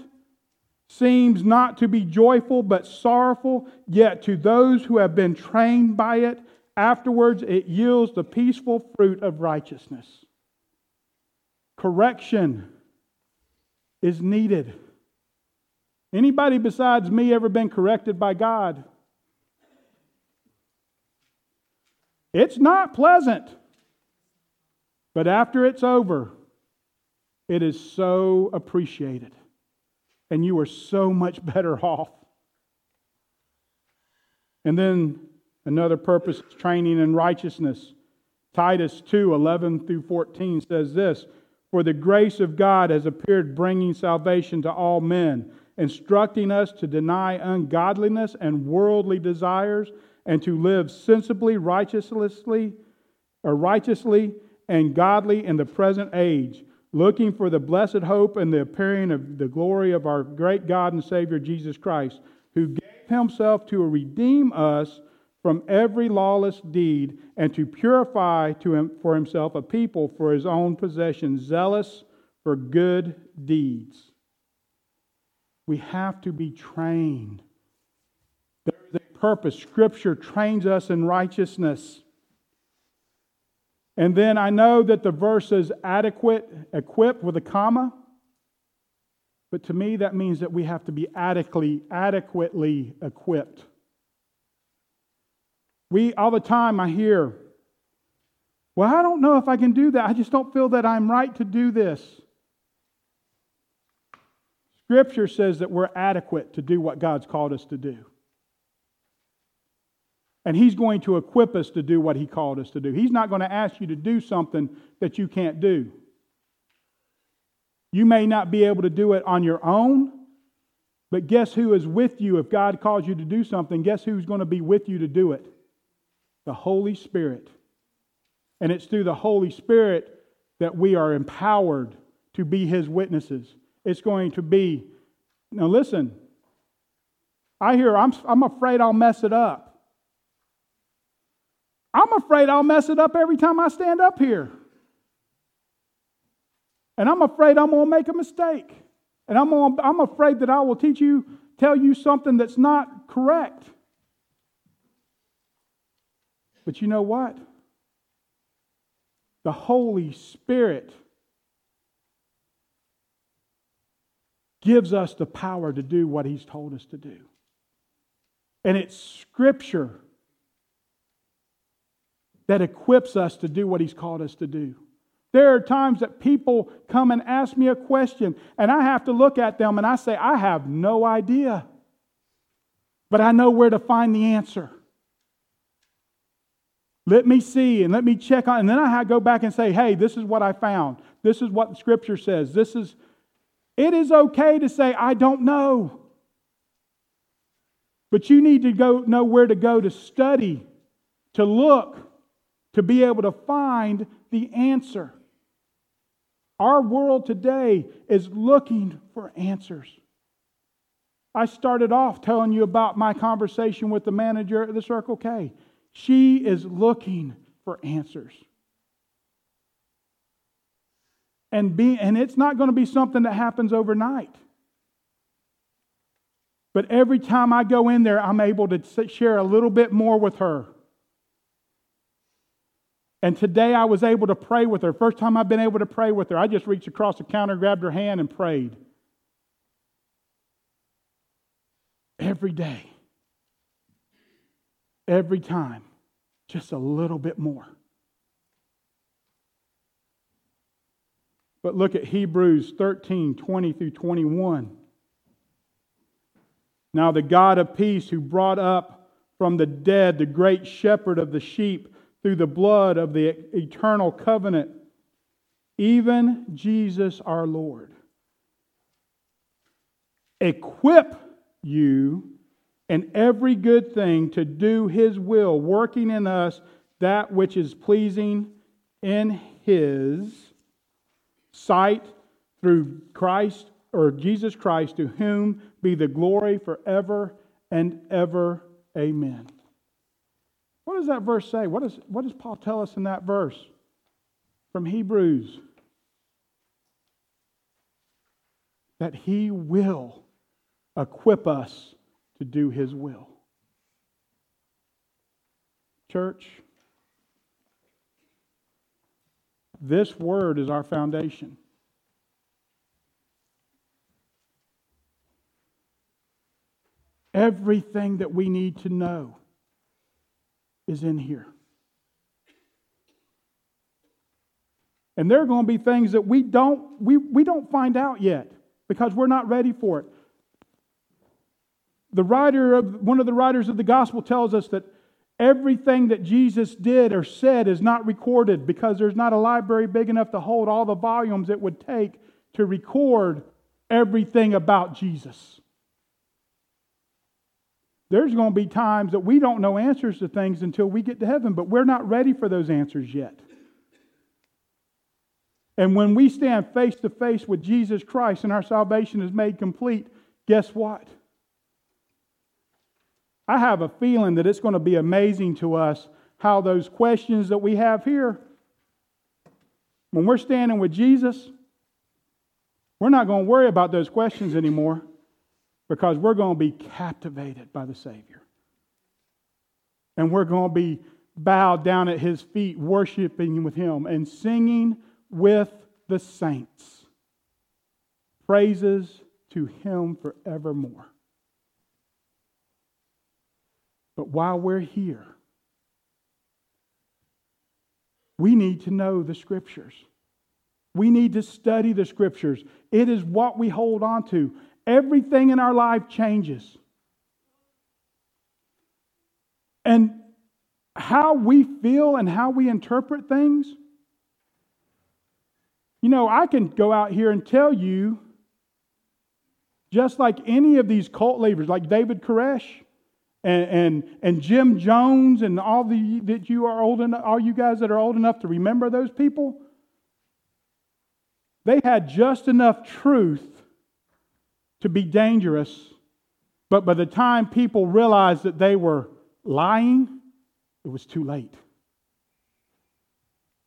seems not to be joyful but sorrowful, yet to those who have been trained by it, afterwards it yields the peaceful fruit of righteousness. Correction is needed. Anybody besides me ever been corrected by God? It's not pleasant. But after it's over, it is so appreciated and you are so much better off. And then another purpose training in righteousness. Titus 2 11 through 14 says this For the grace of God has appeared, bringing salvation to all men, instructing us to deny ungodliness and worldly desires, and to live sensibly, righteously, or righteously and godly in the present age looking for the blessed hope and the appearing of the glory of our great God and Savior Jesus Christ, who gave himself to redeem us from every lawless deed and to purify to him for himself a people for his own possession, zealous for good deeds. We have to be trained. Purpose. Scripture trains us in righteousness. And then I know that the verse is adequate, equipped with a comma. But to me, that means that we have to be adequately, adequately equipped. We, all the time, I hear, well, I don't know if I can do that. I just don't feel that I'm right to do this. Scripture says that we're adequate to do what God's called us to do. And He's going to equip us to do what He called us to do. He's not going to ask you to do something that you can't do. You may not be able to do it on your own, but guess who is with you if God calls you to do something? Guess who's going to be with you to do it? The Holy Spirit. And it's through the Holy Spirit that we are empowered to be His witnesses. It's going to be, now listen, I hear, I'm, I'm afraid I'll mess it up. I'm afraid I'll mess it up every time I stand up here. And I'm afraid I'm going to make a mistake. And I'm, gonna, I'm afraid that I will teach you, tell you something that's not correct. But you know what? The Holy Spirit gives us the power to do what He's told us to do. And it's Scripture that equips us to do what He's called us to do. There are times that people come and ask me a question, and I have to look at them and I say, I have no idea. But I know where to find the answer. Let me see and let me check on, and then I go back and say, hey, this is what I found. This is what the scripture says. This is, it is okay to say, I don't know. But you need to go know where to go to study, to look, to be able to find the answer. Our world today is looking for answers. I started off telling you about my conversation with the manager at the Circle K. She is looking for answers. And, be, and it's not going to be something that happens overnight. But every time I go in there, I'm able to share a little bit more with her. And today I was able to pray with her. First time I've been able to pray with her, I just reached across the counter, grabbed her hand, and prayed. Every day. Every time. Just a little bit more. But look at Hebrews 13 20 through 21. Now, the God of peace, who brought up from the dead the great shepherd of the sheep, through the blood of the eternal covenant, even Jesus our Lord. Equip you in every good thing to do his will, working in us that which is pleasing in his sight through Christ or Jesus Christ, to whom be the glory forever and ever. Amen. What does that verse say? What, is, what does Paul tell us in that verse from Hebrews? That he will equip us to do his will. Church, this word is our foundation. Everything that we need to know is in here. And there are going to be things that we don't, we, we don't find out yet because we're not ready for it. The writer of one of the writers of the gospel tells us that everything that Jesus did or said is not recorded because there's not a library big enough to hold all the volumes it would take to record everything about Jesus. There's going to be times that we don't know answers to things until we get to heaven, but we're not ready for those answers yet. And when we stand face to face with Jesus Christ and our salvation is made complete, guess what? I have a feeling that it's going to be amazing to us how those questions that we have here, when we're standing with Jesus, we're not going to worry about those questions anymore because we're going to be captivated by the Savior. And we're going to be bowed down at his feet, worshiping with him and singing with the saints. Praises to him forevermore. But while we're here, we need to know the scriptures. We need to study the scriptures. It is what we hold on to everything in our life changes. And how we feel and how we interpret things. You know, I can go out here and tell you, just like any of these cult leaders, like David Koresh and, and, and Jim Jones and all the that you are old enough, all you guys that are old enough to remember those people, they had just enough truth to be dangerous, but by the time people realized that they were lying, it was too late.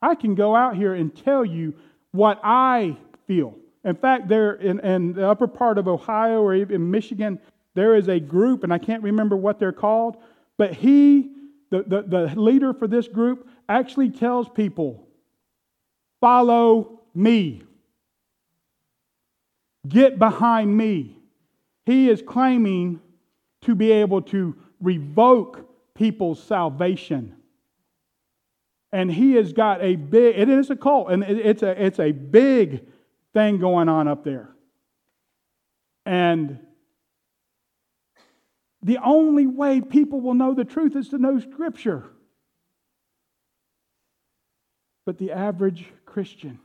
I can go out here and tell you what I feel. In fact, there in, in the upper part of Ohio or even Michigan, there is a group, and I can't remember what they're called, but he, the, the, the leader for this group, actually tells people, follow me. Get behind me. He is claiming to be able to revoke people's salvation. And he has got a big, it is a cult, and it's a, it's a big thing going on up there. And the only way people will know the truth is to know Scripture. But the average Christian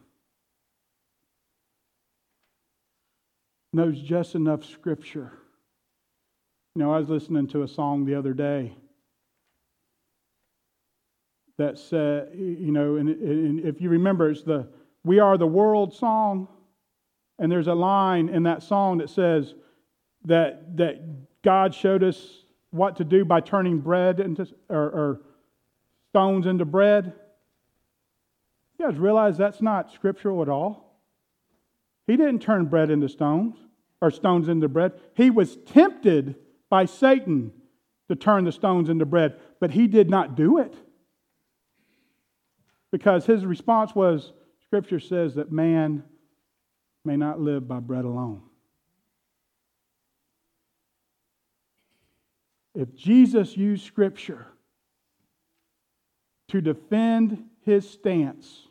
knows just enough Scripture. You know, I was listening to a song the other day that said, you know, and, and if you remember, it's the We Are the World song. And there's a line in that song that says that, that God showed us what to do by turning bread into, or, or stones into bread. You guys realize that's not scriptural at all? He didn't turn bread into stones or stones into bread. He was tempted by Satan to turn the stones into bread, but he did not do it. Because his response was Scripture says that man may not live by bread alone. If Jesus used Scripture to defend his stance,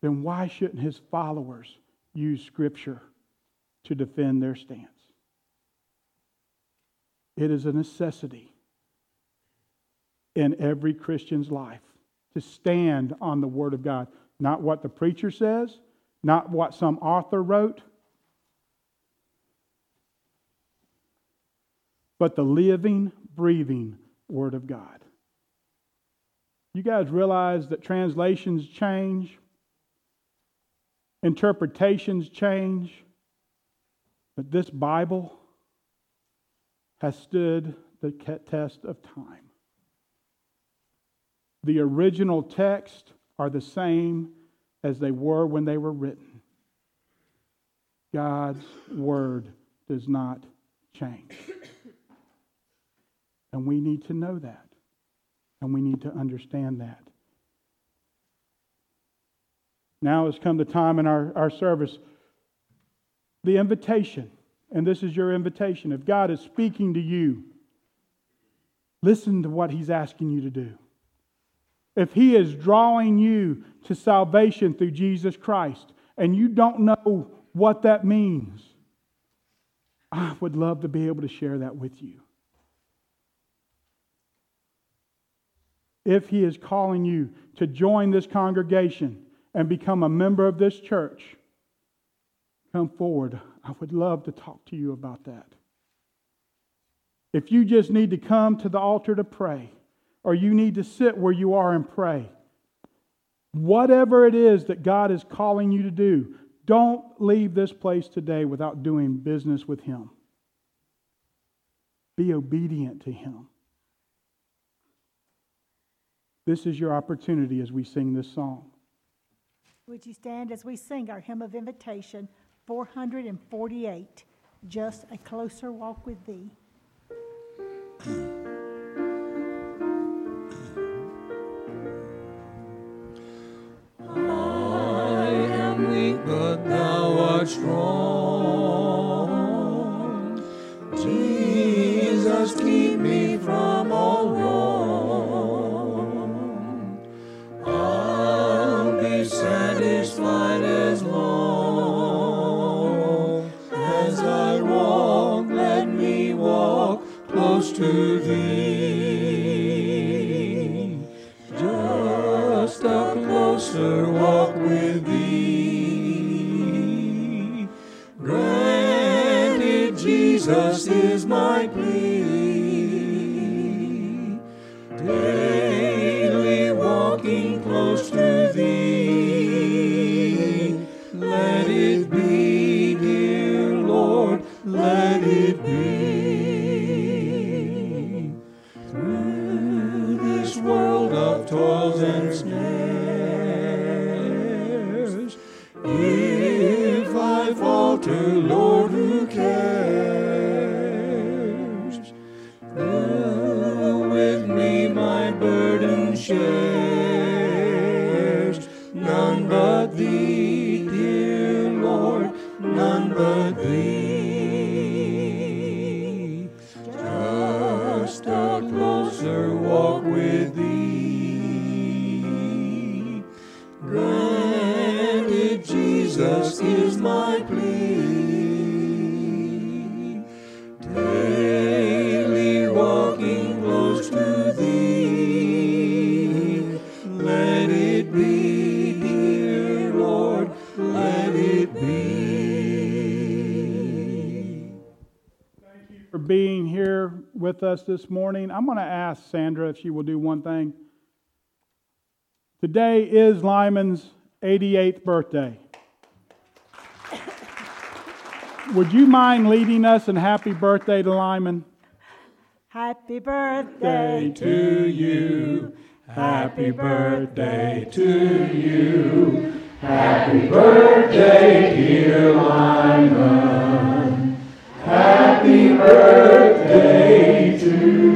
then why shouldn't his followers use Scripture to defend their stance? It is a necessity in every Christian's life to stand on the Word of God. Not what the preacher says, not what some author wrote, but the living, breathing Word of God. You guys realize that translations change, interpretations change, but this Bible has stood the test of time. The original text are the same as they were when they were written. God's word does not change. And we need to know that. And we need to understand that. Now has come the time in our, our service, the invitation. And this is your invitation. If God is speaking to you, listen to what He's asking you to do if He is drawing you to salvation through Jesus Christ and you don't know what that means, I would love to be able to share that with you. If He is calling you to join this congregation and become a member of this church, come forward. I would love to talk to you about that. If you just need to come to the altar to pray, or you need to sit where you are and pray. Whatever it is that God is calling you to do, don't leave this place today without doing business with Him. Be obedient to Him. This is your opportunity as we sing this song. Would you stand as we sing our hymn of invitation, 448, Just a Closer Walk with Thee? but thou art strong. For being here with us this morning. I'm going to ask Sandra if she will do one thing. Today is Lyman's 88th birthday. Would you mind leading us in happy birthday to Lyman? Happy birthday to you. Happy birthday to you. Happy birthday, dear Lyman. Happy birthday to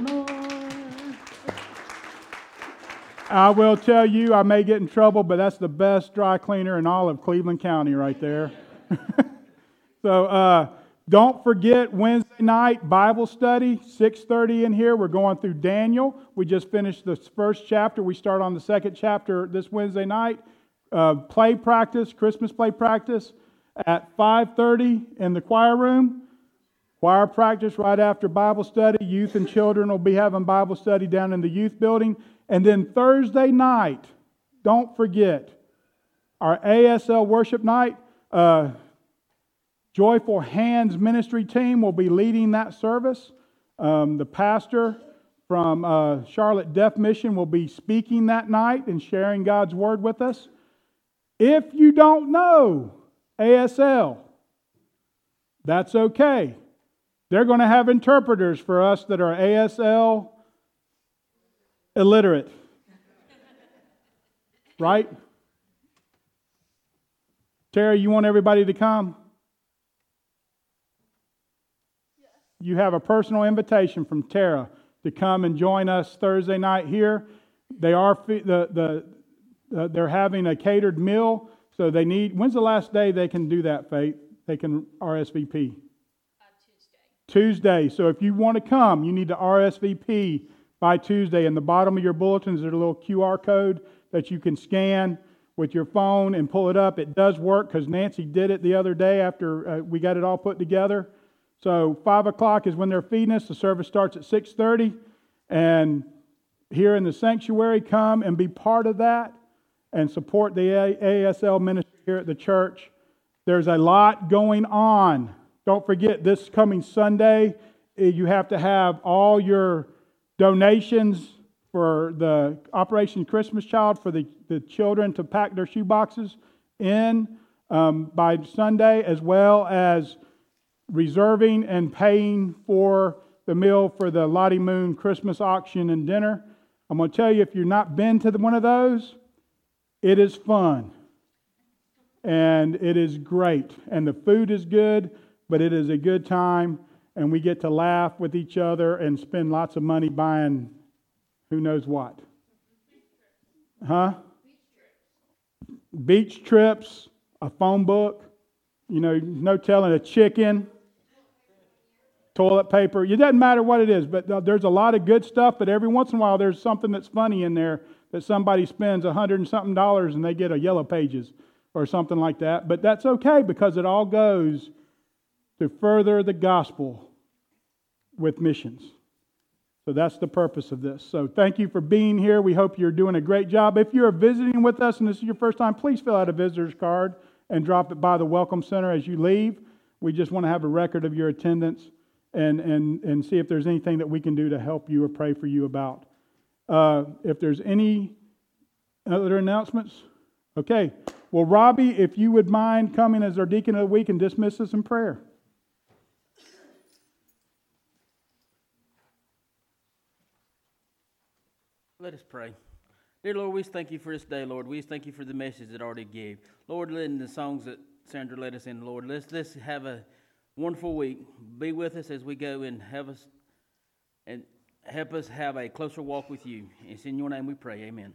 more. I will tell you, I may get in trouble, but that's the best dry cleaner in all of Cleveland County right there. so uh, don't forget Wednesday night Bible study, 6:30 in here. We're going through Daniel. We just finished the first chapter. We start on the second chapter this Wednesday night. Uh, play practice, Christmas play practice at 5:30 in the choir room. Choir practice right after Bible study. Youth and children will be having Bible study down in the youth building. And then Thursday night, don't forget our ASL worship night. Uh, Joyful Hands ministry team will be leading that service. Um, the pastor from uh, Charlotte Deaf Mission will be speaking that night and sharing God's word with us. If you don't know ASL, that's okay. They're going to have interpreters for us that are ASL illiterate. right? Terry, you want everybody to come? You have a personal invitation from Tara to come and join us Thursday night here. They are the, the, uh, they're having a catered meal, so they need. When's the last day they can do that, Faith? They can RSVP. Tuesday. Tuesday so if you want to come, you need to RSVP by Tuesday. In the bottom of your bulletins, there's a little QR code that you can scan with your phone and pull it up. It does work because Nancy did it the other day after uh, we got it all put together. So five o'clock is when they're feeding us. The service starts at six thirty, and here in the sanctuary, come and be part of that and support the ASL ministry here at the church. There's a lot going on. Don't forget, this coming Sunday, eh, you have to have all your donations for the Operation Christmas Child for the, the children to pack their shoe boxes in um, by Sunday, as well as reserving and paying for the meal for the Lottie Moon Christmas auction and dinner. I'm going to tell you, if you've not been to the, one of those, it is fun and it is great. And the food is good, but it is a good time, and we get to laugh with each other and spend lots of money buying who knows what. Huh? Beach trips, a phone book, you know, no telling a chicken, toilet paper. It doesn't matter what it is, but there's a lot of good stuff, but every once in a while there's something that's funny in there that somebody spends a hundred and something dollars and they get a yellow pages or something like that. But that's okay because it all goes to further the gospel with missions. So that's the purpose of this. So thank you for being here. We hope you're doing a great job. If you're visiting with us and this is your first time, please fill out a visitor's card and drop it by the Welcome Center as you leave. We just want to have a record of your attendance and, and, and see if there's anything that we can do to help you or pray for you about. Uh, if there's any other announcements, okay. Well, Robbie, if you would mind coming as our deacon of the week and dismiss us in prayer. Let us pray. Dear Lord, we thank you for this day, Lord. We thank you for the message that already gave. Lord, in the songs that Sandra led us in, Lord, let's, let's have a wonderful week. Be with us as we go and have us and help us have a closer walk with you. It's in your name we pray. Amen.